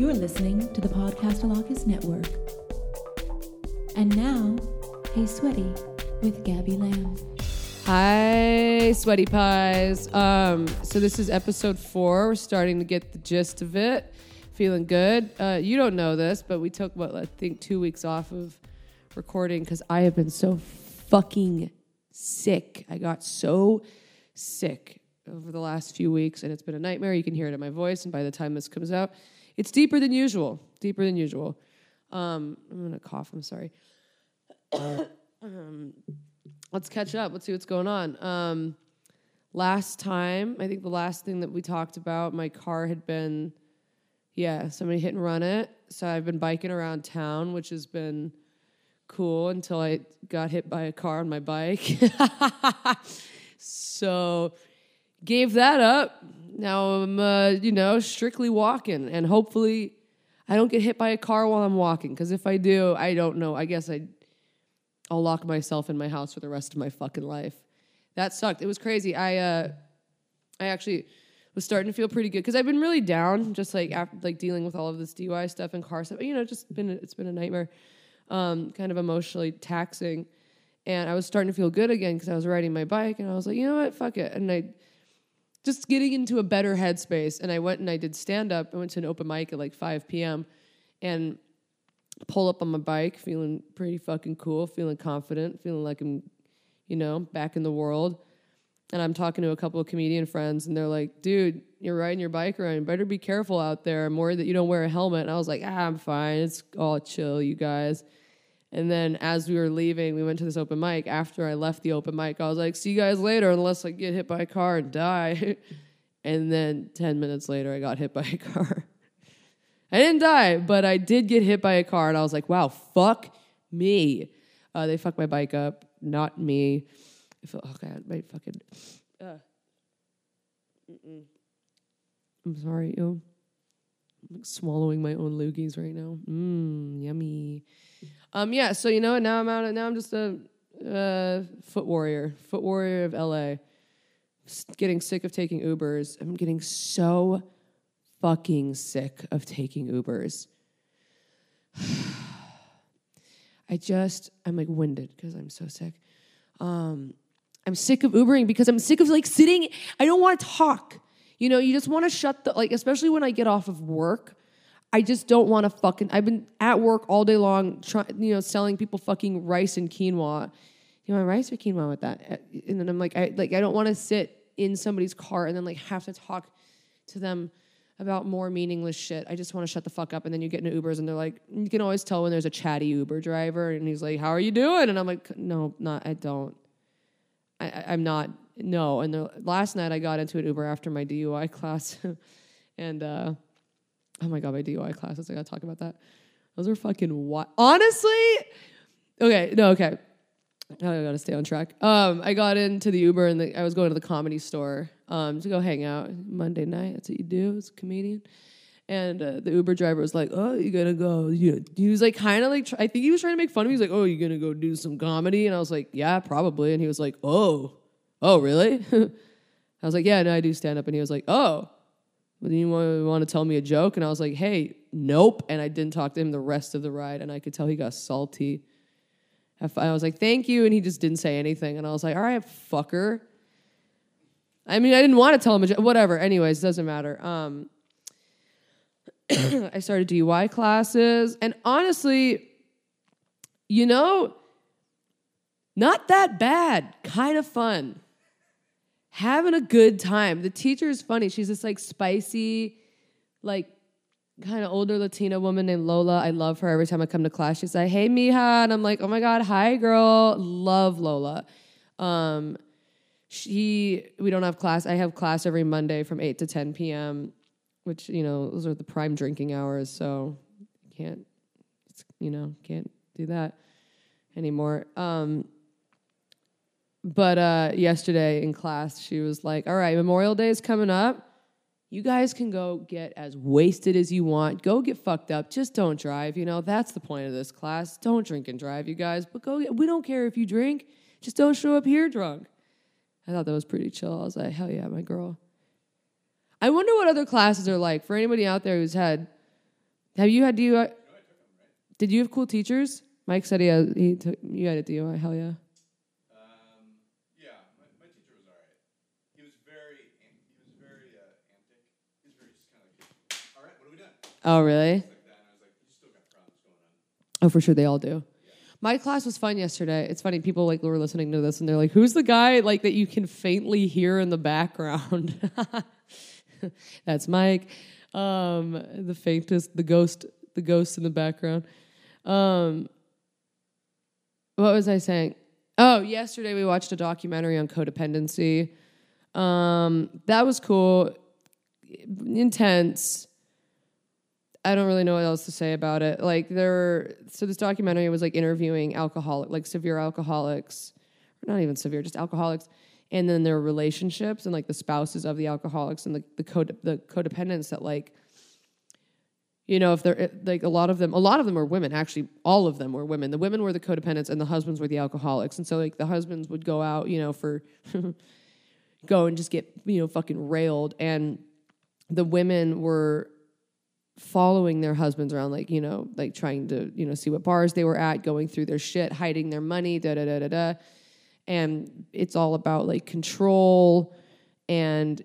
You're listening to the Podcastalakis Network. And now, Hey Sweaty with Gabby Lamb. Hi, sweaty pies. Um, so this is episode four. We're starting to get the gist of it. Feeling good. Uh, you don't know this, but we took what I think two weeks off of recording because I have been so fucking sick. I got so sick over the last few weeks, and it's been a nightmare. You can hear it in my voice, and by the time this comes out, it's deeper than usual. Deeper than usual. Um, I'm gonna cough. I'm sorry. um, let's catch up. Let's see what's going on. Um, last time, I think the last thing that we talked about, my car had been, yeah, somebody hit and run it. So I've been biking around town, which has been cool until I got hit by a car on my bike. so gave that up. Now I'm, uh, you know, strictly walking, and hopefully I don't get hit by a car while I'm walking. Because if I do, I don't know. I guess I I'll lock myself in my house for the rest of my fucking life. That sucked. It was crazy. I uh, I actually was starting to feel pretty good because I've been really down, just like after like dealing with all of this DUI stuff and car stuff. You know, just been it's been a nightmare, um, kind of emotionally taxing. And I was starting to feel good again because I was riding my bike, and I was like, you know what, fuck it. And I just getting into a better headspace. And I went and I did stand up. I went to an open mic at like 5 p.m. and pull up on my bike, feeling pretty fucking cool, feeling confident, feeling like I'm, you know, back in the world. And I'm talking to a couple of comedian friends, and they're like, dude, you're riding your bike around. You better be careful out there. I'm worried that you don't wear a helmet. And I was like, ah, I'm fine. It's all chill, you guys. And then as we were leaving, we went to this open mic. After I left the open mic, I was like, see you guys later, unless I get hit by a car and die. and then 10 minutes later, I got hit by a car. I didn't die, but I did get hit by a car, and I was like, wow, fuck me. Uh, they fucked my bike up, not me. I feel, oh god, my fucking. Uh, I'm sorry, yo. I'm like swallowing my own loogies right now. Mmm, yummy. Um, yeah. So you know what? Now I'm out. Of, now I'm just a uh, foot warrior, foot warrior of LA. Getting sick of taking Ubers. I'm getting so fucking sick of taking Ubers. I just, I'm like winded because I'm so sick. Um, I'm sick of Ubering because I'm sick of like sitting. I don't want to talk. You know, you just want to shut the, like, especially when I get off of work. I just don't want to fucking, I've been at work all day long, trying, you know, selling people fucking rice and quinoa. You want rice or quinoa with that? And then I'm like, I, like, I don't want to sit in somebody's car and then like have to talk to them about more meaningless shit. I just want to shut the fuck up. And then you get into Ubers and they're like, you can always tell when there's a chatty Uber driver and he's like, how are you doing? And I'm like, no, not, I don't. I, I, am not, no. And the, last night I got into an Uber after my DUI class. and, uh, oh my God, my DUI classes, I gotta talk about that. Those are fucking what? Honestly? Okay, no, okay. Now I gotta stay on track. Um, I got into the Uber and the, I was going to the comedy store um, to go hang out Monday night. That's what you do as a comedian. And uh, the Uber driver was like, "Oh, you gonna go?" You know, he was like, kind of like, try- I think he was trying to make fun of me. He's like, "Oh, you gonna go do some comedy?" And I was like, "Yeah, probably." And he was like, "Oh, oh, really?" I was like, "Yeah, no, I do stand up." And he was like, "Oh, well, you want, to tell me a joke?" And I was like, "Hey, nope." And I didn't talk to him the rest of the ride, and I could tell he got salty. I was like, "Thank you," and he just didn't say anything. And I was like, "All right, fucker." I mean, I didn't want to tell him, a jo- whatever. Anyways, doesn't matter. Um, I started DUI classes, and honestly, you know, not that bad. Kind of fun. Having a good time. The teacher is funny. She's this like spicy, like kind of older Latina woman named Lola. I love her. Every time I come to class, she's like, "Hey, Mija," and I'm like, "Oh my god, hi, girl." Love Lola. Um, she we don't have class. I have class every Monday from eight to ten p.m., which you know those are the prime drinking hours. So can't you know can't do that anymore. Um, but uh, yesterday in class, she was like, "All right, Memorial Day is coming up." you guys can go get as wasted as you want. Go get fucked up. Just don't drive. You know, that's the point of this class. Don't drink and drive, you guys. But go get, we don't care if you drink. Just don't show up here drunk. I thought that was pretty chill. I was like, hell yeah, my girl. I wonder what other classes are like for anybody out there who's had Have you had, uh, did you have cool teachers? Mike said he, had, he took, you had a DUI. Hell yeah. Um, yeah, my, my teacher was all right. He was very, an- he was very uh, antic. He was very just kind of like, all right, what have we done? Oh, really? Like that, and I was like, you still got problems going really? Oh, for sure, they all do. My class was fun yesterday. It's funny, people like were listening to this and they're like, "Who's the guy like that you can faintly hear in the background?" That's Mike, um, the faintest, the ghost, the ghost in the background. Um, what was I saying? Oh, yesterday we watched a documentary on codependency. Um, that was cool, intense. I don't really know what else to say about it. Like there, were, so this documentary was like interviewing alcoholic, like severe alcoholics, or not even severe, just alcoholics, and then their relationships and like the spouses of the alcoholics and the the, code, the codependents that like, you know, if they're like a lot of them, a lot of them were women. Actually, all of them were women. The women were the codependents, and the husbands were the alcoholics. And so like the husbands would go out, you know, for go and just get you know fucking railed, and the women were following their husbands around, like, you know, like trying to, you know, see what bars they were at, going through their shit, hiding their money, da da da da da. And it's all about like control. And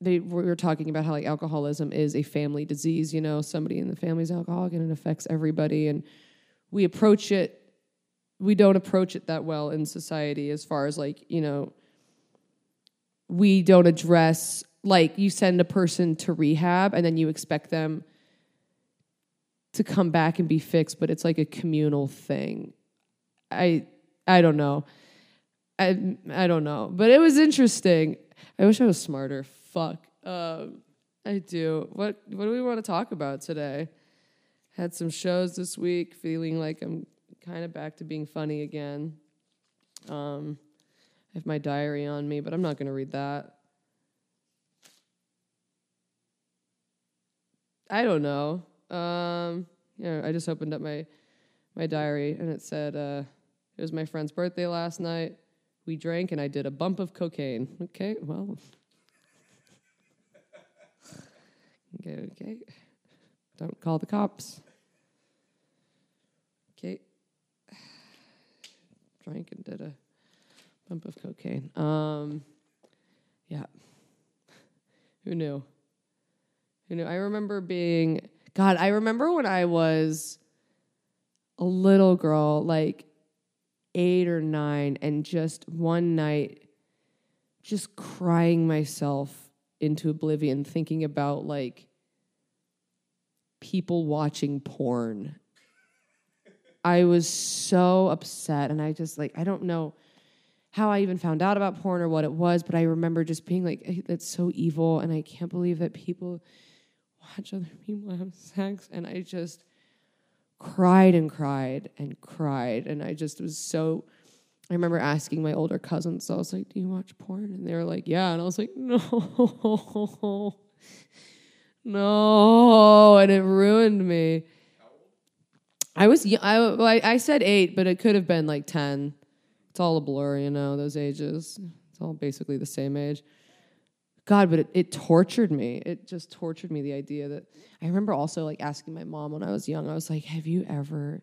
they we were talking about how like alcoholism is a family disease, you know, somebody in the family's alcoholic and it affects everybody. And we approach it, we don't approach it that well in society as far as like, you know, we don't address like you send a person to rehab and then you expect them to come back and be fixed but it's like a communal thing. I i don't know. I i don't know. But it was interesting. I wish i was smarter. Fuck. Um i do. What what do we want to talk about today? Had some shows this week feeling like i'm kind of back to being funny again. Um I have my diary on me, but I'm not going to read that. I don't know. Um, yeah, I just opened up my my diary and it said uh, it was my friend's birthday last night. We drank and I did a bump of cocaine. Okay, well, okay, okay. Don't call the cops. Okay, drank and did a bump of cocaine. Um, yeah. Who knew? Who know, I remember being God. I remember when I was a little girl, like eight or nine, and just one night, just crying myself into oblivion, thinking about like people watching porn. I was so upset, and I just like I don't know how I even found out about porn or what it was, but I remember just being like, "That's so evil," and I can't believe that people watch other people have sex, and I just cried and cried and cried, and I just was so. I remember asking my older cousins, I was like, "Do you watch porn?" And they were like, "Yeah," and I was like, "No." No, and it ruined me. I was I, I said eight, but it could have been like ten. It's all a blur, you know. Those ages, it's all basically the same age. God, but it, it tortured me. It just tortured me. The idea that I remember also like asking my mom when I was young. I was like, "Have you ever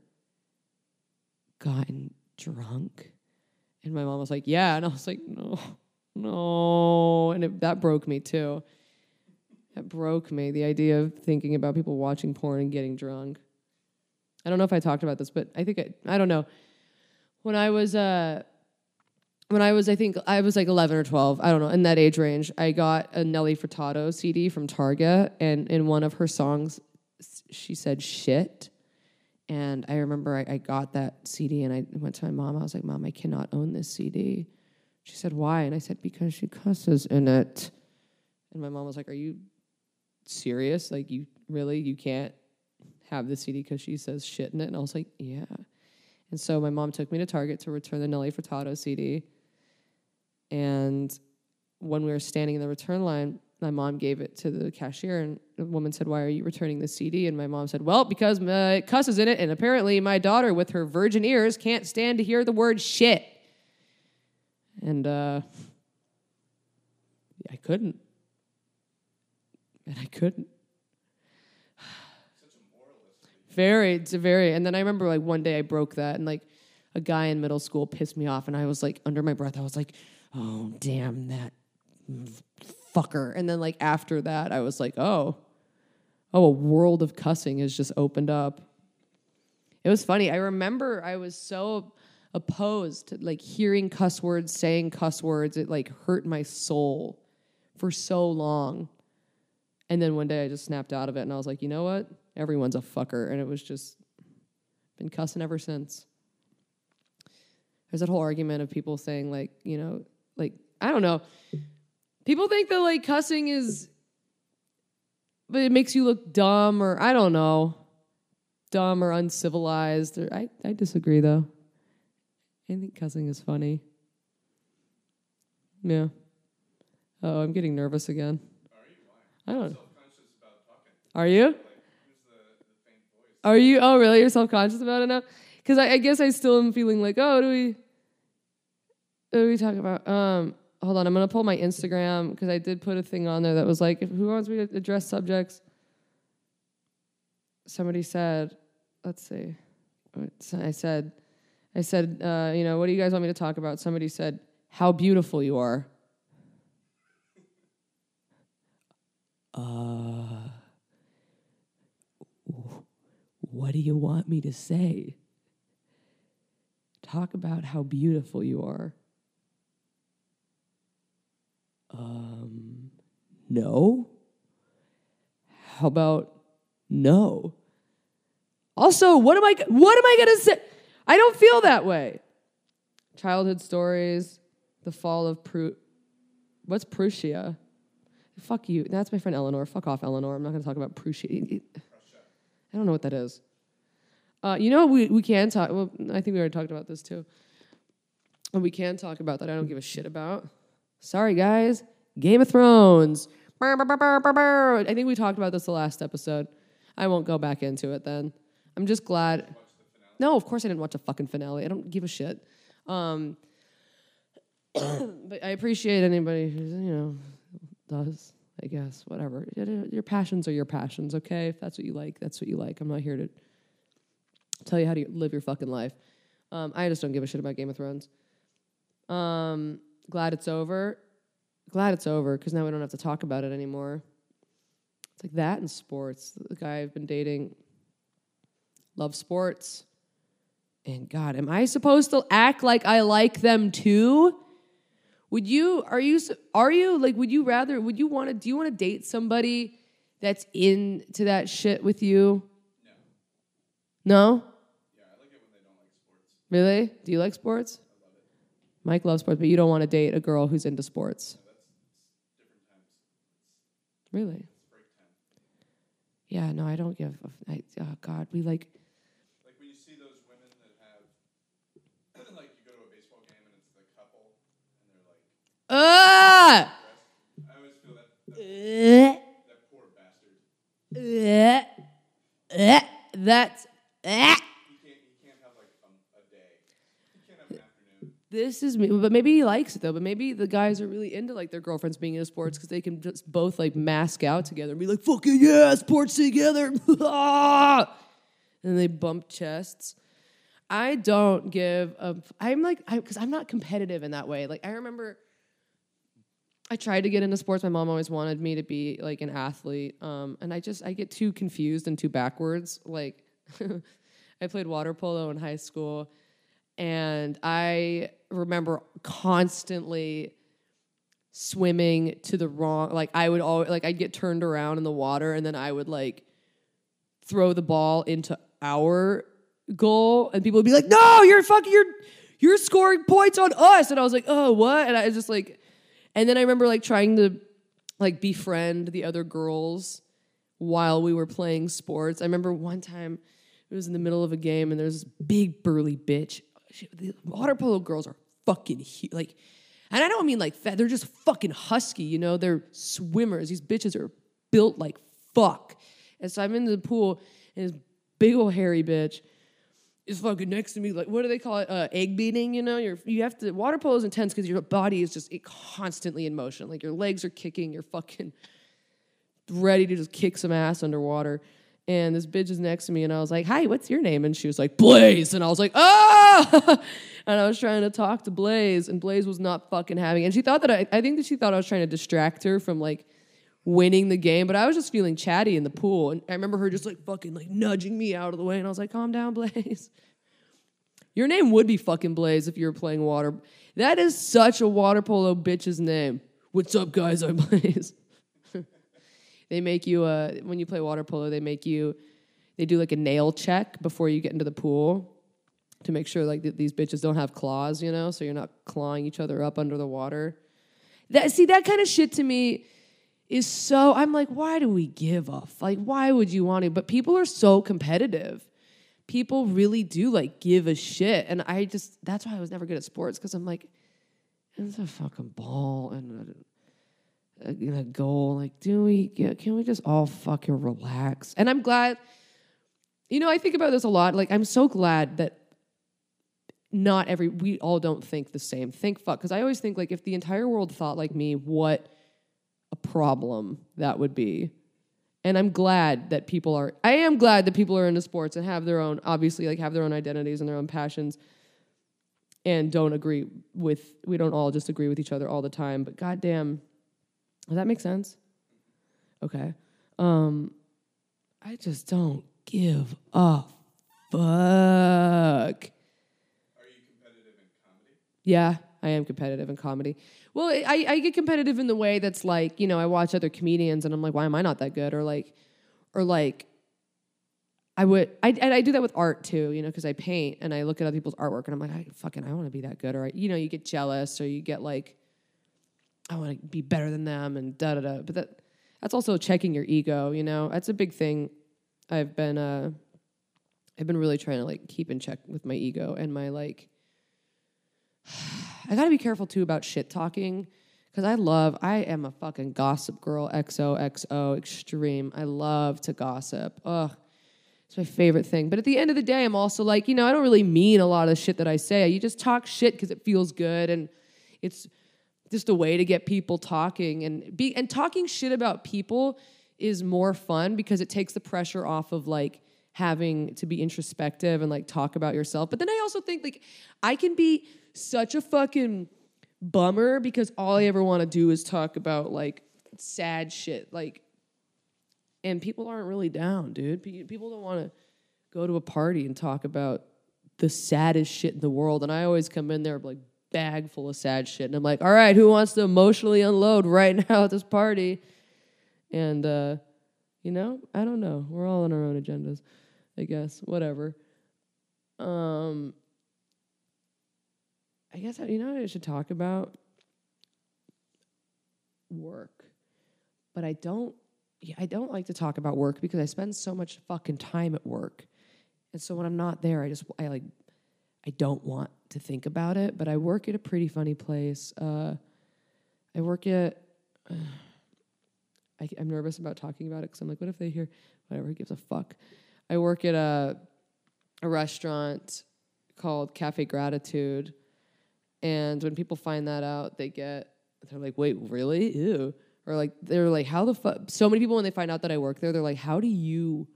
gotten drunk?" And my mom was like, "Yeah," and I was like, "No, no," and it, that broke me too. That broke me. The idea of thinking about people watching porn and getting drunk. I don't know if I talked about this, but I think I, I don't know. When I was uh when I was I think I was like 11 or 12, I don't know, in that age range, I got a Nelly Furtado CD from Target and in one of her songs she said shit. And I remember I, I got that CD and I went to my mom. I was like, "Mom, I cannot own this CD." She said, "Why?" And I said, "Because she cusses in it." And my mom was like, "Are you serious? Like you really you can't have the CD because she says shit in it?" And I was like, "Yeah." And so my mom took me to Target to return the Nelly Furtado CD. And when we were standing in the return line, my mom gave it to the cashier, and the woman said, "Why are you returning the CD?" And my mom said, "Well, because it cusses in it, and apparently my daughter, with her virgin ears, can't stand to hear the word shit." And uh, I couldn't, and I couldn't. Very, it's a very. And then I remember like one day I broke that, and like a guy in middle school pissed me off, and I was like under my breath, I was like, "Oh damn that fucker!" And then like after that, I was like, "Oh, oh, a world of cussing has just opened up." It was funny. I remember I was so opposed to like hearing cuss words, saying cuss words. It like hurt my soul for so long. And then one day I just snapped out of it and I was like, you know what? Everyone's a fucker. And it was just been cussing ever since. There's that whole argument of people saying, like, you know, like, I don't know. People think that like cussing is, but it makes you look dumb or I don't know, dumb or uncivilized. Or I, I disagree though. I think cussing is funny. Yeah. Oh, I'm getting nervous again. I don't. Talking. Are you? Like, the, the? Are you? Oh, really? You're self conscious about it now? Because I, I guess I still am feeling like, oh, do we? What do we talk about? Um, hold on, I'm gonna pull my Instagram because I did put a thing on there that was like, who wants me to address subjects? Somebody said, let's see, I said, I said, uh, you know, what do you guys want me to talk about? Somebody said, how beautiful you are. Uh, what do you want me to say? Talk about how beautiful you are. Um, no. How about no? Also, what am I what am I going to say? I don't feel that way. Childhood stories, the fall of Pru What's Prussia? Fuck you. That's my friend Eleanor. Fuck off, Eleanor. I'm not going to talk about Prussia. I don't know what that is. Uh, you know, we, we can talk. Well, I think we already talked about this too. And we can talk about that. I don't give a shit about. Sorry, guys. Game of Thrones. I think we talked about this the last episode. I won't go back into it then. I'm just glad. No, of course I didn't watch a fucking finale. I don't give a shit. Um, but I appreciate anybody who you know does. I guess whatever. Your passions are your passions. Okay, if that's what you like, that's what you like. I'm not here to tell you how to live your fucking life. Um, I just don't give a shit about Game of Thrones. Um, glad it's over. Glad it's over because now we don't have to talk about it anymore. It's like that in sports. The guy I've been dating loves sports. And God, am I supposed to act like I like them too? Would you are you are you like would you rather would you want to do you want to date somebody that's into that shit with you? No. Yeah, I like it when they don't like sports. Really? Do you like sports? Mike loves sports, but you don't want to date a girl who's into sports. Different times. Really? Yeah, no, I don't give. A, I, oh God, we like. Like when you see those women that have, like you go to a baseball game and it's the couple, and they're like, Ah! dressed. I always feel that that, that poor bastard. That's. You can't you can't have like a, a day. You can't have an afternoon. This is me, but maybe he likes it though. But maybe the guys are really into like their girlfriends being into sports because they can just both like mask out together and be like, "Fucking yeah, sports together," and they bump chests. I don't give a. I'm like, because I'm not competitive in that way. Like I remember, I tried to get into sports. My mom always wanted me to be like an athlete, um, and I just I get too confused and too backwards. Like, I played water polo in high school, and I remember constantly swimming to the wrong. Like I would always like I'd get turned around in the water, and then I would like throw the ball into our goal and people would be like, "No, you're fucking you're you're scoring points on us." And I was like, "Oh, what?" And I was just like and then I remember like trying to like befriend the other girls while we were playing sports. I remember one time it was in the middle of a game and there's this big burly bitch. She, the water polo girls are fucking hu- like and I don't mean like fat, they're just fucking husky, you know? They're swimmers. These bitches are built like fuck. And so I'm in the pool and this big old hairy bitch is fucking next to me. Like, what do they call it? Uh, egg beating. You know, you're you have to. Water polo is intense because your body is just constantly in motion. Like your legs are kicking. You're fucking ready to just kick some ass underwater. And this bitch is next to me, and I was like, "Hi, what's your name?" And she was like, "Blaze," and I was like, "Ah!" and I was trying to talk to Blaze, and Blaze was not fucking having. it. And she thought that I, I think that she thought I was trying to distract her from like winning the game, but I was just feeling chatty in the pool, and I remember her just like fucking like nudging me out of the way, and I was like, "Calm down, Blaze." Your name would be fucking Blaze if you were playing water. That is such a water polo bitch's name. What's up, guys? I'm Blaze. they make you uh when you play water polo, they make you they do like a nail check before you get into the pool to make sure like these bitches don't have claws, you know, so you're not clawing each other up under the water. That see that kind of shit to me is so I'm like, why do we give a f- like why would you want to? But people are so competitive. People really do like give a shit. And I just that's why I was never good at sports, because I'm like, it's a fucking ball and Uh, a, and goal. Like, do we can we just all fucking relax? And I'm glad, you know, I think about this a lot. Like, I'm so glad that not every we all don't think the same. Think fuck, because I always think like if the entire world thought like me, what a problem that would be. And I'm glad that people are. I am glad that people are into sports and have their own, obviously, like have their own identities and their own passions, and don't agree with. We don't all just agree with each other all the time. But goddamn, does that make sense? Okay. Um, I just don't give a fuck. Are you competitive in comedy? Yeah, I am competitive in comedy. Well, I, I get competitive in the way that's like, you know, I watch other comedians and I'm like, why am I not that good? Or like, or like, I would, I, and I do that with art too, you know, because I paint and I look at other people's artwork and I'm like, I fucking, I want to be that good. Or, you know, you get jealous or you get like, I want to be better than them and da da da. But that, that's also checking your ego, you know, that's a big thing. I've been, uh, I've been really trying to like keep in check with my ego and my like, I gotta be careful too about shit talking because I love, I am a fucking gossip girl, XOXO, extreme. I love to gossip. Ugh, it's my favorite thing. But at the end of the day, I'm also like, you know, I don't really mean a lot of the shit that I say. You just talk shit because it feels good and it's just a way to get people talking and be and talking shit about people is more fun because it takes the pressure off of like having to be introspective and like talk about yourself. But then I also think like I can be such a fucking bummer because all I ever want to do is talk about like sad shit like and people aren't really down, dude. People don't want to go to a party and talk about the saddest shit in the world. And I always come in there like bag full of sad shit, and I'm like, all right, who wants to emotionally unload right now at this party? And uh, you know, I don't know. We're all on our own agendas, I guess. Whatever. Um, I guess you know what I should talk about work, but I don't. I don't like to talk about work because I spend so much fucking time at work, and so when I'm not there, I just I like I don't want to think about it. But I work at a pretty funny place. Uh, I work at. I, I'm nervous about talking about it because I'm like, what if they hear? Whatever, gives a fuck? I work at a a restaurant called Cafe Gratitude, and when people find that out, they get they're like, wait, really? Ew. Or like they're like, how the fuck? So many people when they find out that I work there, they're like, how do you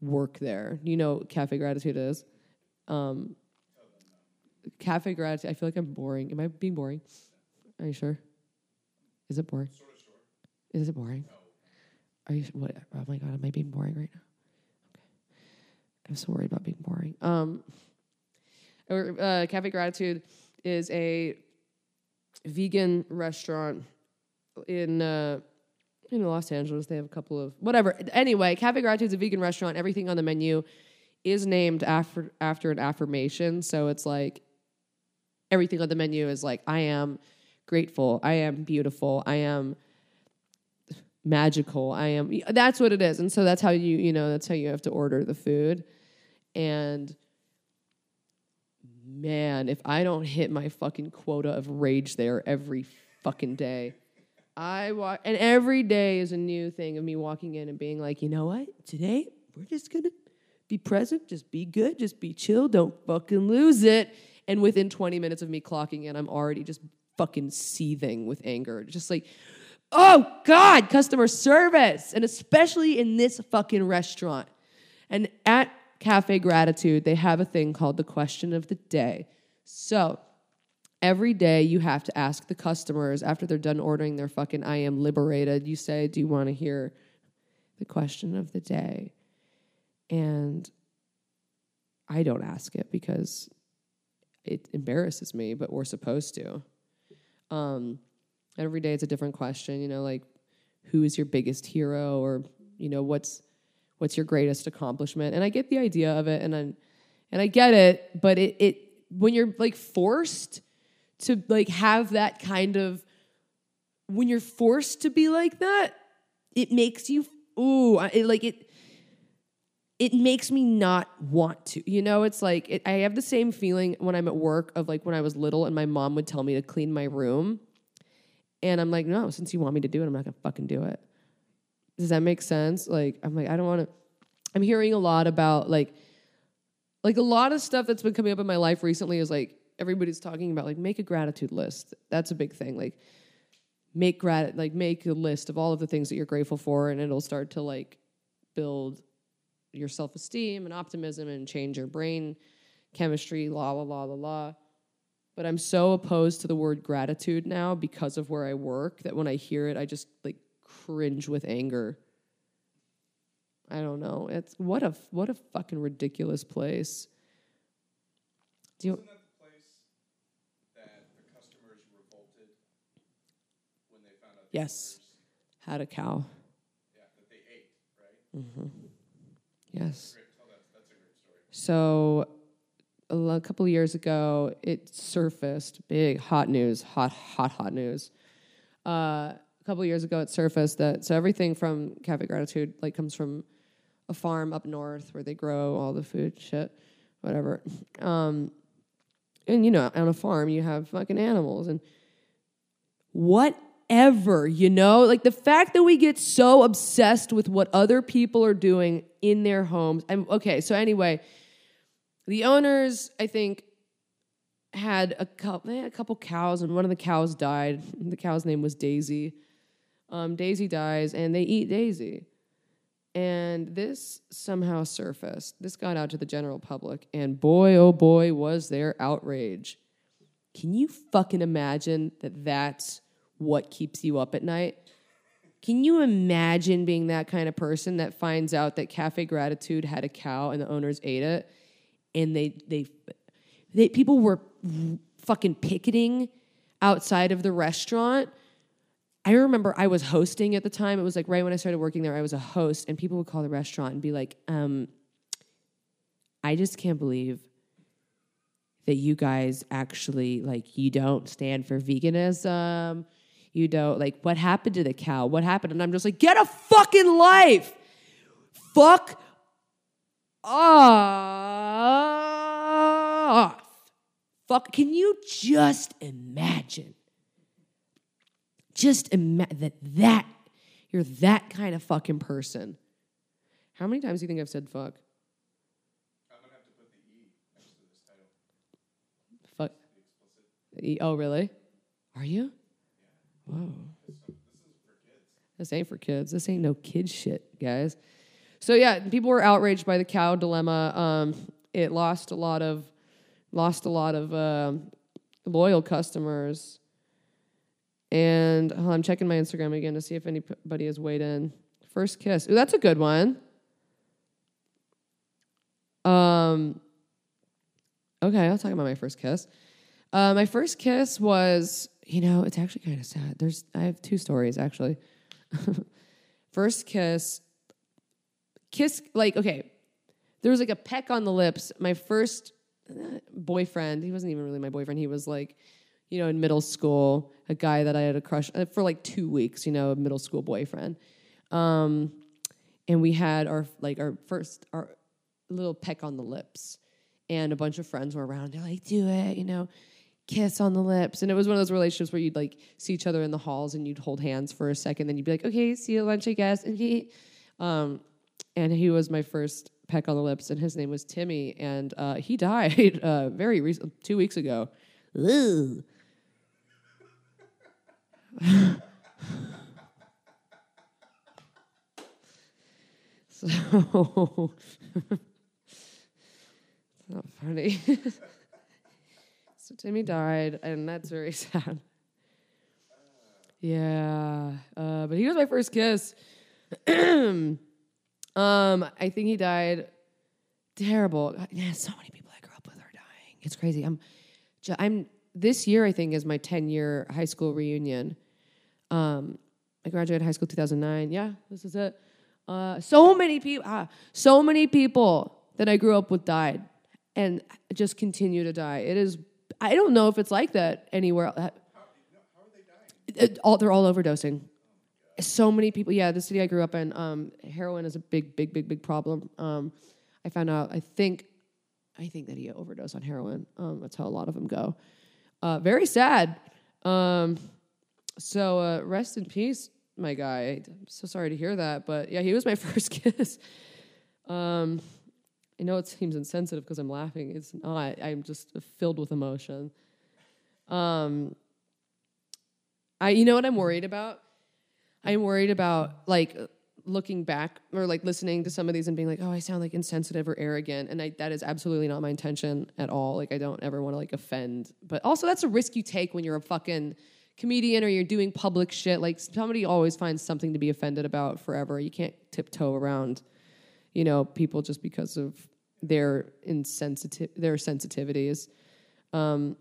work there? You know, Cafe Gratitude is. Um, Cafe Gratitude. I feel like I'm boring. Am I being boring? Are you sure? Is it boring? Is it boring? Are you? What? Oh my god, am I being boring right now? Okay. I'm so worried about being boring. Um, uh, Cafe Gratitude is a vegan restaurant in uh, in Los Angeles. They have a couple of whatever. Anyway, Cafe Gratitude is a vegan restaurant. Everything on the menu is named after after an affirmation. So it's like everything on the menu is like I am grateful, I am beautiful, I am magical, I am that's what it is. And so that's how you, you know, that's how you have to order the food. And man, if I don't hit my fucking quota of rage there every fucking day, I walk, and every day is a new thing of me walking in and being like, you know what? Today we're just gonna be present, just be good, just be chill, don't fucking lose it. And within 20 minutes of me clocking in, I'm already just fucking seething with anger. Just like, Oh God, customer service, and especially in this fucking restaurant. And at Cafe Gratitude, they have a thing called the question of the day. So every day you have to ask the customers after they're done ordering their fucking I am liberated, you say, Do you want to hear the question of the day? And I don't ask it because it embarrasses me, but we're supposed to. Um, every day it's a different question, you know, like who is your biggest hero or, you know, what's what's your greatest accomplishment? And I get the idea of it and I and I get it, but it it when you're like forced to like have that kind of when you're forced to be like that, it makes you ooh, it, like it it makes me not want to. You know, it's like it, I have the same feeling when I'm at work of like when I was little and my mom would tell me to clean my room. And I'm like, no, since you want me to do it, I'm not gonna fucking do it. Does that make sense? Like, I'm like, I don't wanna. I'm hearing a lot about like, like a lot of stuff that's been coming up in my life recently is like everybody's talking about like make a gratitude list. That's a big thing. Like, make grat like make a list of all of the things that you're grateful for, and it'll start to like build your self esteem and optimism and change your brain chemistry, la la la la la. But I'm so opposed to the word gratitude now because of where I work that when I hear it, I just like cringe with anger. I don't know. It's what a what a fucking ridiculous place. Do you, Wasn't place that the customers revolted when they found out the Yes. had a cow? yeah, that they ate, right? Mm-hmm. Yes. Great, tell that. That's a great story. So a couple of years ago, it surfaced big hot news, hot, hot, hot news. Uh, a couple years ago, it surfaced that so everything from Cafe Gratitude like comes from a farm up north where they grow all the food, shit, whatever. Um, and you know, on a farm, you have fucking animals and whatever, you know? Like the fact that we get so obsessed with what other people are doing in their homes. I'm okay, so anyway, the owners, I think, had a couple they had a couple cows and one of the cows died. The cow's name was Daisy. Um, Daisy dies and they eat Daisy. And this somehow surfaced. This got out to the general public, and boy, oh boy, was there outrage. Can you fucking imagine that that's what keeps you up at night? Can you imagine being that kind of person that finds out that Cafe Gratitude had a cow and the owners ate it, and they they they people were fucking picketing outside of the restaurant. I remember I was hosting at the time. It was like right when I started working there, I was a host, and people would call the restaurant and be like, um, I just can't believe that you guys actually like you don't stand for veganism. You don't like what happened to the cow? What happened? And I'm just like, get a fucking life. Fuck off. Fuck. Can you just imagine? Just imagine that that you're that kind of fucking person. How many times do you think I've said fuck? I'm gonna have to put the E next to this title. Fuck. E- Oh, really? Are you? Whoa. This, ain't for kids. This ain't no kid shit, guys. So yeah, people were outraged by the cow dilemma. Um, it lost a lot of lost a lot of um loyal customers. And on, I'm checking my Instagram again to see if anybody has weighed in. First kiss. Ooh, that's a good one. Um. Okay, I'll talk about my first kiss. Uh, my first kiss was, you know, it's actually kind of sad. There's, I have two stories actually. first kiss, kiss like okay, there was like a peck on the lips. My first uh, boyfriend, he wasn't even really my boyfriend. He was like, you know, in middle school, a guy that I had a crush uh, for like two weeks. You know, a middle school boyfriend. Um, and we had our like our first our little peck on the lips, and a bunch of friends were around. They're like, "Do it," you know, kiss on the lips. And it was one of those relationships where you'd like see each other in the halls and you'd hold hands for a second, then you'd be like, okay, see you at lunch, I guess. And he, um, and he was my first peck on the lips, and his name was Timmy, and uh, he died uh, very recent, two weeks ago. So, it's not funny so Timmy died, and that's very sad. Yeah, uh, but he was my first kiss. um, I think he died terrible. Yeah, so many people I grew up with are dying. It's crazy. I'm, I'm. This year, I think, is my 10 year high school reunion. Um, I graduated high school 2009. Yeah, this is it. Uh, so many people, ah, so many people that I grew up with died, and just continue to die. It is. I don't know if it's like that anywhere. else. It- all, they're all overdosing. So many people. Yeah, the city I grew up in, um, heroin is a big, big, big, big problem. Um, I found out. I think, I think that he overdosed on heroin. Um, that's how a lot of them go. Uh, very sad. Um, so uh, rest in peace, my guy. I'm so sorry to hear that, but yeah, he was my first kiss. Um, I know it seems insensitive because I'm laughing. It's not. I'm just filled with emotion. Um, I, you know what I'm worried about? I'm worried about like looking back or like listening to some of these and being like, oh, I sound like insensitive or arrogant, and I, that is absolutely not my intention at all. Like, I don't ever want to like offend, but also that's a risk you take when you're a fucking comedian or you're doing public shit. Like, somebody always finds something to be offended about forever. You can't tiptoe around, you know, people just because of their insensitive their sensitivities. Um,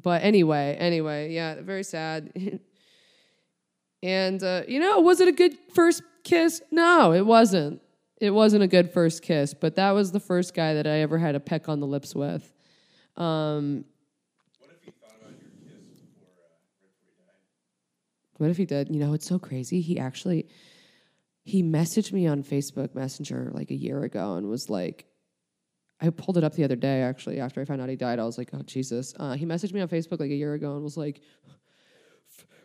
but anyway, anyway, yeah, very sad. and uh, you know, was it a good first kiss? No, it wasn't. It wasn't a good first kiss, but that was the first guy that I ever had a peck on the lips with. Um, What if uh, he died? what if he did? You know, it's so crazy. He actually he messaged me on Facebook Messenger like a year ago and was like, I pulled it up the other day actually after I found out he died. I was like, oh Jesus. Uh, he messaged me on Facebook like a year ago and was like,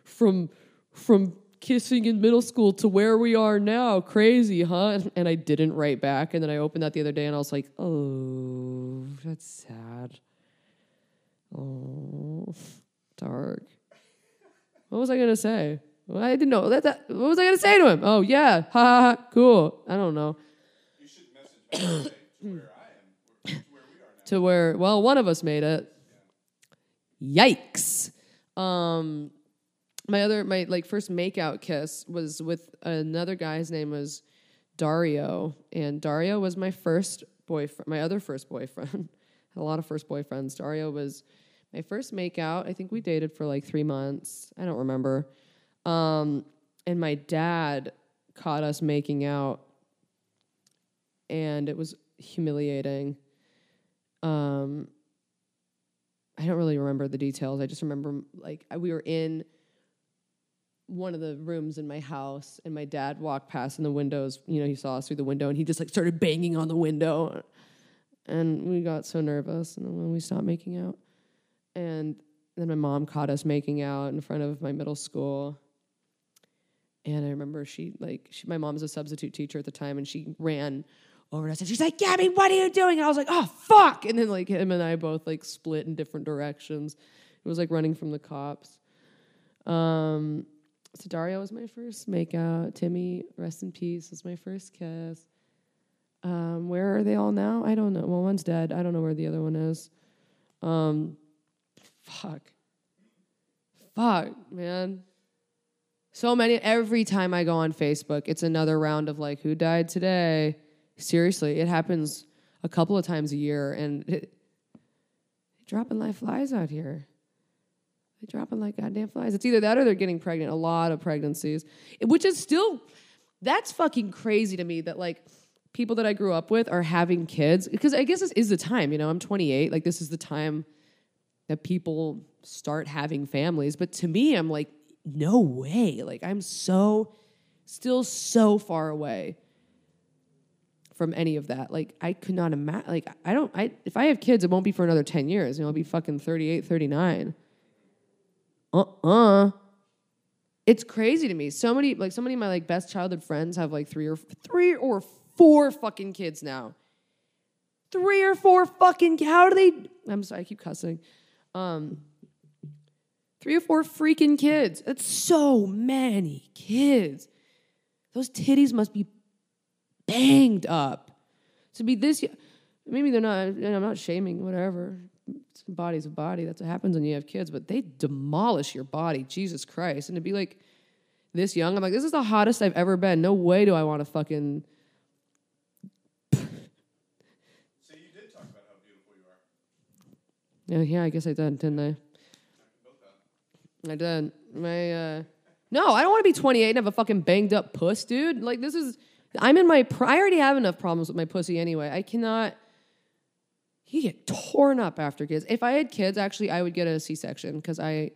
from from kissing in middle school to where we are now, crazy, huh? And I didn't write back. And then I opened that the other day and I was like, oh, that's sad. Oh, dark. What was I gonna say? Well, I didn't know. That, that. What was I gonna say to him? Oh yeah, ha ha, ha. Cool. I don't know. You should message me to where I am, where, to where we are now. to where well one of us made it. Yikes. Um my other my like first makeout kiss was with another guy. His name was dario. And dario was my first boyfriend my other first boyfriend. Had a lot of first boyfriends. Dario was my first makeout. I think we dated for like three months. I don't remember um and my dad caught us making out and it was humiliating um I don't really remember the details. I just remember like we were in one of the rooms in my house and my dad walked past in the windows, you know, he saw us through the window and he just like started banging on the window and we got so nervous and then we stopped making out. And then my mom caught us making out in front of my middle school. And I remember she like she, my mom's a substitute teacher at the time and she ran over to us and she's like, Gabby, what are you doing? And I was like, oh fuck. And then like him and I both like split in different directions. It was like running from the cops. Um so Dario was my first makeout. Timmy, rest in peace, was my first kiss. Um, where are they all now? I don't know. Well, one's dead. I don't know where the other one is. Um, fuck. Fuck, man. So many. Every time I go on Facebook, it's another round of like, who died today? Seriously, it happens a couple of times a year, and it, dropping like flies out here. They're dropping like goddamn flies. It's either that or they're getting pregnant. A lot of pregnancies, which is still that's fucking crazy to me. That like people that I grew up with are having kids because I guess this is the time. You know, I'm 28. Like this is the time that people start having families. But to me, I'm like, no way. Like I'm so still so far away from any of that. Like I could not imagine like I don't I if I have kids it won't be for another 10 years. You know, I'll be fucking 38, 39. Uh-uh. It's crazy to me. So many like so many of my like best childhood friends have like three or three or four fucking kids now. Three or four fucking how do they I'm sorry, I keep cussing. Um three or four freaking kids. That's so many kids. Those titties must be banged up. To be this, maybe they're not. And I'm not shaming. Whatever. Body's a body. That's what happens when you have kids. But they demolish your body. Jesus Christ. And to be like this young, I'm like, this is the hottest I've ever been. No way do I want to fucking. So you did talk about how beautiful you are. Yeah, yeah. I guess I did, didn't I? I did. My uh no, I don't want to be 28 and have a fucking banged up puss, dude. Like this is I'm in my pri- I already have enough problems with my pussy anyway. I cannot you get torn up after kids. If I had kids, actually I would get a C-section cuz I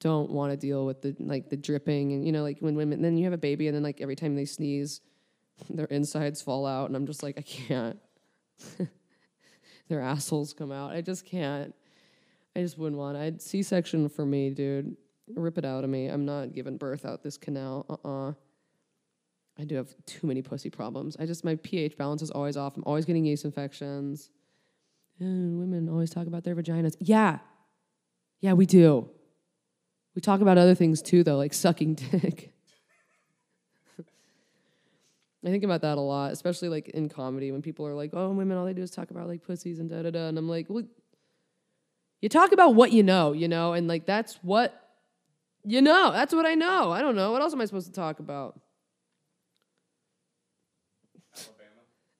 don't want to deal with the like the dripping and you know like when women then you have a baby and then like every time they sneeze their insides fall out and I'm just like I can't. their assholes come out. I just can't. I just wouldn't want. I'd C-section for me, dude. Rip it out of me. I'm not giving birth out this canal. Uh-uh. I do have too many pussy problems. I just my pH balance is always off. I'm always getting yeast infections. Uh, women always talk about their vaginas. Yeah, yeah, we do. We talk about other things too, though, like sucking dick. I think about that a lot, especially like in comedy when people are like, "Oh, women, all they do is talk about like pussies and da da da," and I'm like, "Well, you talk about what you know, you know, and like that's what you know. That's what I know. I don't know. What else am I supposed to talk about?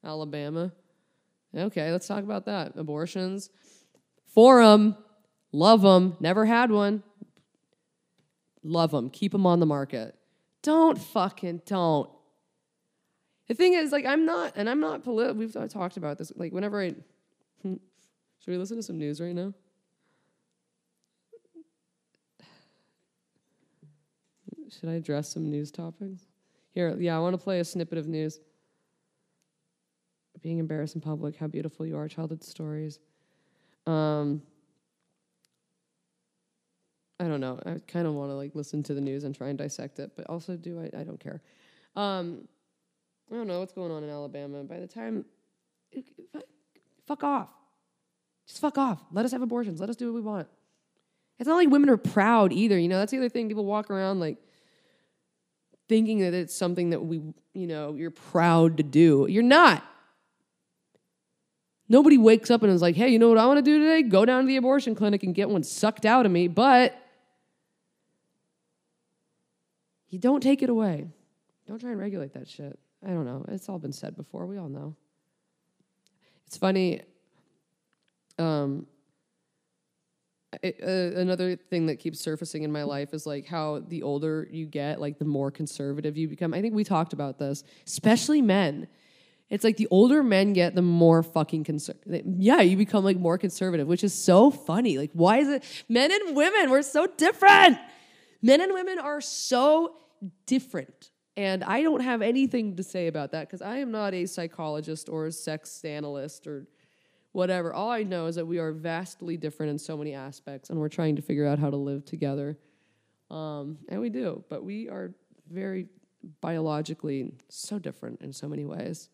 Alabama. Alabama. Okay, let's talk about that. Abortions. Forum. Love them. Never had one. Love them. Keep them on the market. Don't fucking don't. The thing is, like, I'm not, and I'm not political. We've talked about this. Like, whenever I, should we listen to some news right now? Should I address some news topics? Here, yeah, I want to play a snippet of news. Being embarrassed in public, how beautiful you are, childhood stories. Um, I don't know. I kind of want to like listen to the news and try and dissect it, but also do I? I don't care. Um, I don't know what's going on in Alabama. By the time, fuck off. Just fuck off. Let us have abortions. Let us do what we want. It's not like women are proud either. You know, that's the other thing. People walk around like thinking that it's something that we, you know, you're proud to do. You're not. Nobody wakes up and is like, hey, you know what I want to do today? Go down to the abortion clinic and get one sucked out of me. But you don't take it away. Don't try and regulate that shit. I don't know. It's all been said before. We all know. It's funny. Um, it, uh, another thing that keeps surfacing in my life is like how the older you get, like the more conservative you become. I think we talked about this, especially men. It's like the older men get, the more fucking conservative. Yeah, you become like more conservative, which is so funny. Like, why is it men and women? We're so different. Men and women are so different. And I don't have anything to say about that because I am not a psychologist or a sex analyst or whatever. All I know is that we are vastly different in so many aspects, and we're trying to figure out how to live together. Um, and we do, but we are very biologically so different in so many ways.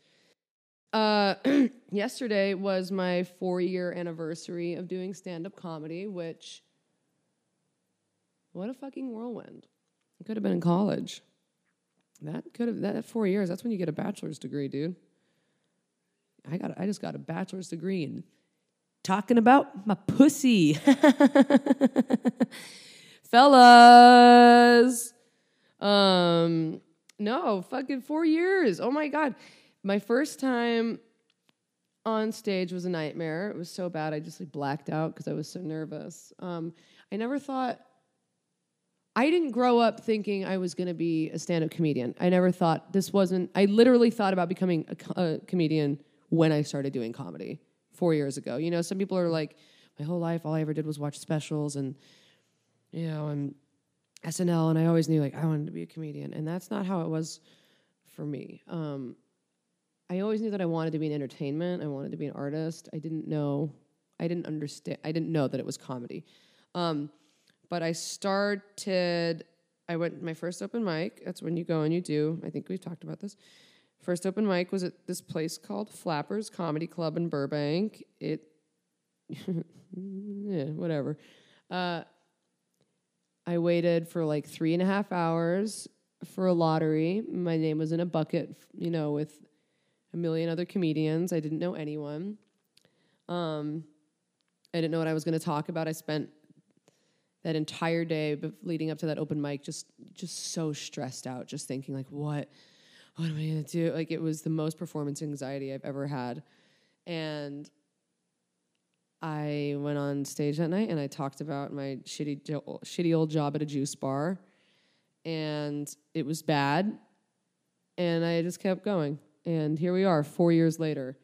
Uh, yesterday was my four year anniversary of doing stand up comedy, which, what a fucking whirlwind. I could have been in college. That could have, that four years, that's when you get a bachelor's degree, dude. I got I just got a bachelor's degree in talking about my pussy. Fellas. Um no, fucking 4 years. Oh my god. My first time on stage was a nightmare. It was so bad I just like blacked out cuz I was so nervous. Um I never thought I didn't grow up thinking I was going to be a stand-up comedian. I never thought this wasn't I literally thought about becoming a, a comedian when I started doing comedy four years ago. You know, some people are like, my whole life, all I ever did was watch specials and, you know, and SNL, and I always knew like I wanted to be a comedian, and that's not how it was for me. Um, I always knew that I wanted to be in entertainment. I wanted to be an artist. I didn't know, I didn't understand, I didn't know that it was comedy. Um, but I started. I went my first open mic. That's when you go and you do. I think we've talked about this. First open mic was at this place called Flappers Comedy Club in Burbank. It, yeah, whatever. Uh, I waited for like three and a half hours for a lottery. My name was in a bucket, you know, with a million other comedians. I didn't know anyone. Um, I didn't know what I was going to talk about. I spent that entire day leading up to that open mic just just so stressed out, just thinking like, what, what am I to do? Like it was the most performance anxiety I've ever had, and I went on stage that night and I talked about my shitty shitty old job at a juice bar, and it was bad, and I just kept going, and here we are, four years later.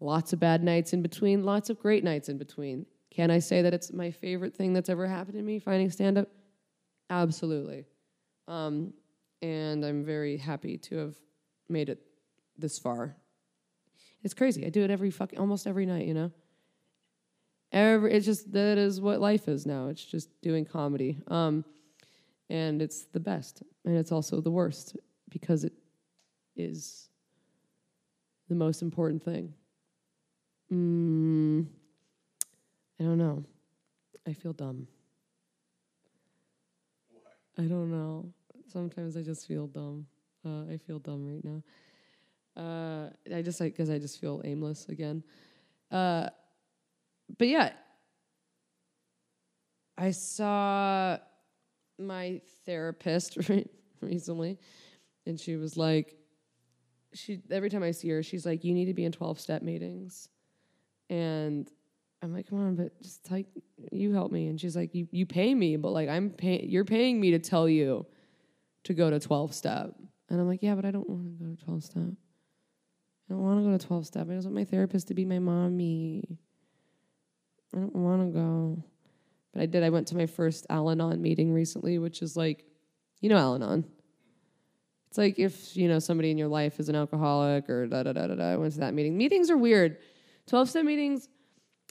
Lots of bad nights in between, lots of great nights in between. Can I say that it's my favorite thing that's ever happened to me, finding stand up? Absolutely. Um, and I'm very happy to have made it this far. It's crazy. I do it every fucking almost every night, you know? Every it's just that is what life is now. It's just doing comedy. Um, and it's the best. And it's also the worst because it is the most important thing. Mm, I don't know. I feel dumb. I don't know. Sometimes I just feel dumb. Uh, I feel dumb right now. Uh, I just like because I just feel aimless again. Uh, but yeah, I saw my therapist recently, and she was like, she every time I see her, she's like, "You need to be in twelve step meetings," and I'm like, "Come on, but just like you help me." And she's like, "You you pay me, but like I'm pay you're paying me to tell you to go to twelve step," and I'm like, "Yeah, but I don't want to go to twelve step. I don't want to go to twelve step. I just want my therapist to be my mommy. I don't want to go." But I did. I went to my first Al-Anon meeting recently, which is like, you know, Al-Anon. It's like if you know somebody in your life is an alcoholic or da da da da da. I went to that meeting. Meetings are weird. Twelve step meetings.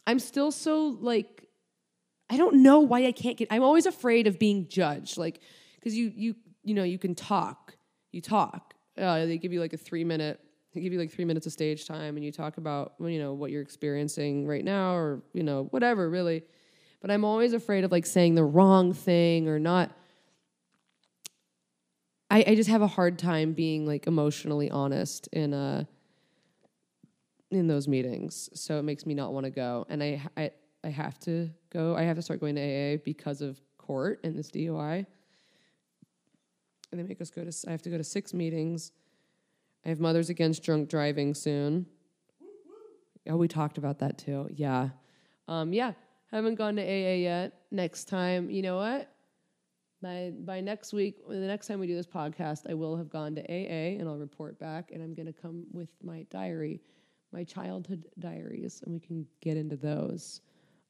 I'm still so like, I don't know why I can't get. I'm always afraid of being judged, like because you you you know you can talk, you talk. Uh, they give you like a three minute. They give you like three minutes of stage time, and you talk about you know what you're experiencing right now, or you know whatever really. But I'm always afraid of like saying the wrong thing or not I, I just have a hard time being like emotionally honest in uh in those meetings. So it makes me not want to go. And I I I have to go. I have to start going to AA because of court and this DUI. And they make us go to I have to go to six meetings. I have Mothers Against Drunk Driving soon. Oh, we talked about that too. Yeah. Um, yeah. Haven't gone to AA yet. Next time, you know what? by by next week, the next time we do this podcast, I will have gone to AA and I'll report back. And I'm going to come with my diary, my childhood diaries, and we can get into those.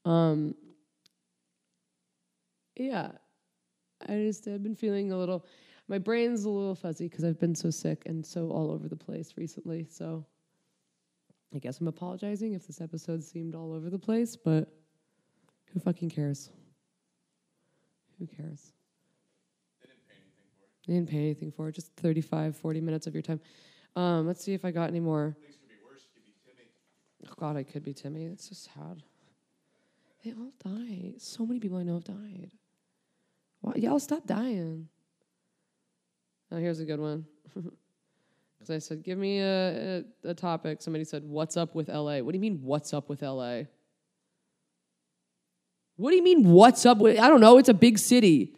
Um, yeah, I just I've been feeling a little. My brain's a little fuzzy because I've been so sick and so all over the place recently. So I guess I'm apologizing if this episode seemed all over the place, but who fucking cares? Who cares? They didn't pay anything for it, They didn't pay anything for it. just 35, 40 minutes of your time. Um, let's see if I got any more. Things could be worse. Could be Timmy. Oh, God, I could be Timmy. It's so sad. They all die. So many people I know have died. Why? Y'all stop dying. Oh, here's a good one. Because I said, give me a, a, a topic. Somebody said, what's up with LA? What do you mean, what's up with LA? What do you mean, what's up with? I don't know. It's a big city.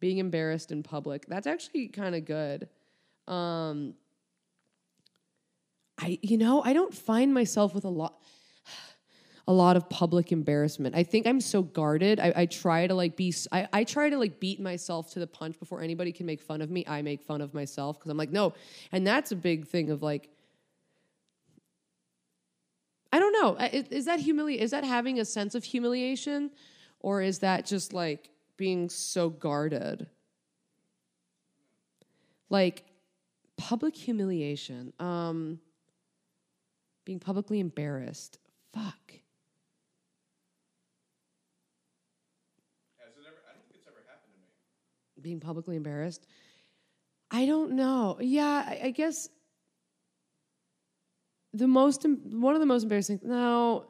Being embarrassed in public. That's actually kind of good. Um, I, you know, I don't find myself with a lot, a lot of public embarrassment. I think I'm so guarded. I, I try to like be, I, I, try to like beat myself to the punch before anybody can make fun of me. I make fun of myself because I'm like, no. And that's a big thing of like, I don't know. Is, is that humili- Is that having a sense of humiliation, or is that just like being so guarded? Like public humiliation, um, being publicly embarrassed. Fuck. Has it ever? I don't think it's ever happened to me. Being publicly embarrassed. I don't know. Yeah, I, I guess the most one of the most embarrassing. No,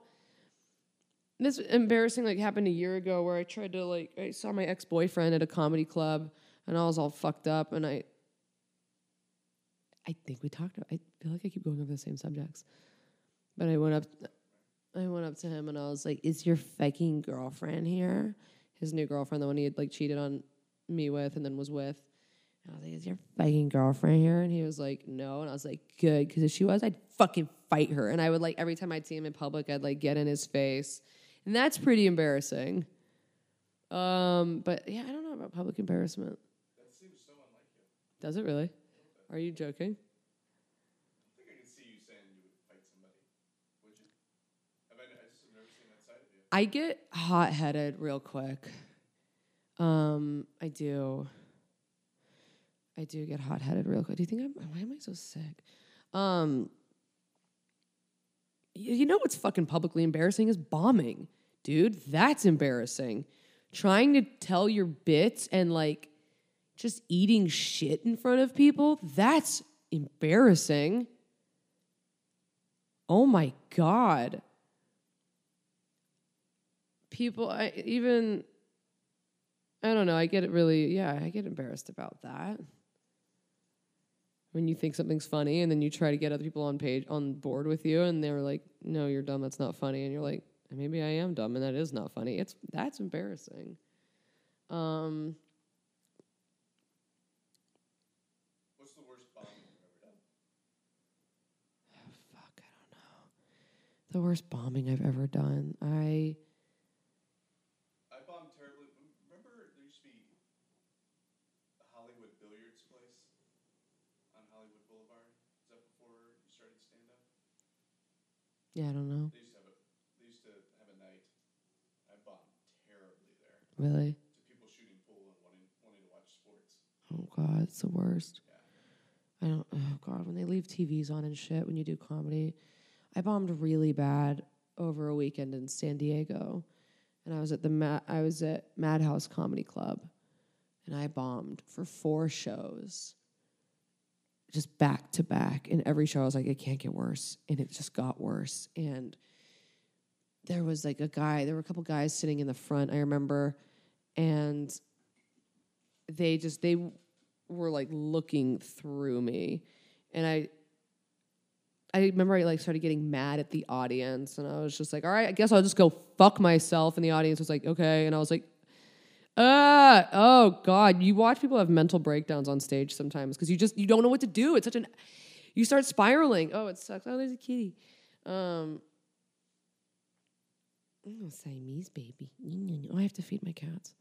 this embarrassing like happened a year ago where I tried to like I saw my ex boyfriend at a comedy club and I was all fucked up and I I think we talked. About, I feel like I keep going over the same subjects. But I went up. I went up to him and I was like, "Is your fucking girlfriend here?" His new girlfriend, the one he had like cheated on me with and then was with. And I was like, "Is your fucking girlfriend here?" And he was like, "No." And I was like, "Good," because if she was, I'd fucking fight her. And I would like every time I'd see him in public, I'd like get in his face, and that's pretty embarrassing. Um, but yeah, I don't know about public embarrassment. That seems so unlike you. Does it really? Are you joking? I think I see you saying you would fight somebody. Would you. I get hot headed real quick. Um, I do. I do get hot headed real quick. Do you think I'm? Why am I so sick? Um, y- you know what's fucking publicly embarrassing is bombing, dude. That's embarrassing. Trying to tell your bits and like just eating shit in front of people. That's embarrassing. Oh my god people I even I don't know, I get it really yeah, I get embarrassed about that. When you think something's funny and then you try to get other people on page on board with you and they're like, "No, you're dumb, that's not funny." And you're like, "Maybe I am dumb and that is not funny." It's that's embarrassing. Um What's the worst bombing you've ever done? fuck, I don't know. The worst bombing I've ever done. I bombed terribly. Remember, there used to be the Hollywood Billiards place on Hollywood Boulevard. Is that before you started stand up? Yeah, I don't know. They used to have a they used to have a night. I bombed terribly there Really? to people shooting pool and wanting wanting to watch sports. Oh god, it's the worst. I don't. Oh god, when they leave TVs on and shit when you do comedy, I bombed really bad over a weekend in San Diego, and I was at the Ma- I was at Madhouse Comedy Club, and I bombed for four shows, just back to back. And every show I was like, it can't get worse, and it just got worse. And there was like a guy. There were a couple guys sitting in the front. I remember, and they just they were like looking through me and i i remember i like started getting mad at the audience and i was just like all right i guess i'll just go fuck myself and the audience was like okay and i was like uh oh god you watch people have mental breakdowns on stage sometimes because you just you don't know what to do it's such an you start spiraling oh it sucks oh there's a kitty um oh siamese baby oh i have to feed my cats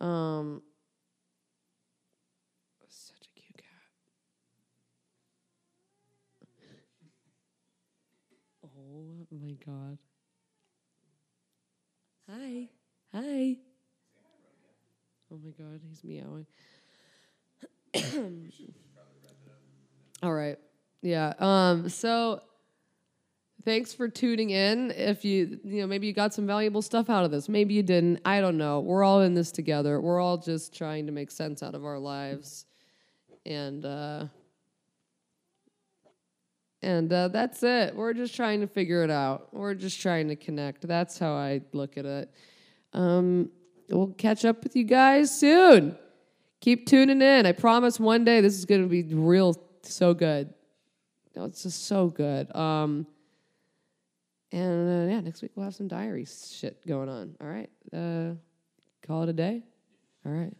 um such a cute cat. Oh my god. Hi. Hi. Oh my god, he's meowing. All right. Yeah. Um so thanks for tuning in. If you you know maybe you got some valuable stuff out of this, maybe you didn't. I don't know. We're all in this together. We're all just trying to make sense out of our lives. And uh and uh, that's it. We're just trying to figure it out. We're just trying to connect. That's how I look at it. Um, we'll catch up with you guys soon. Keep tuning in. I promise one day this is going to be real so good. No, it's just so good. Um, and uh, yeah, next week we'll have some diary shit going on. All right. Uh, call it a day. All right.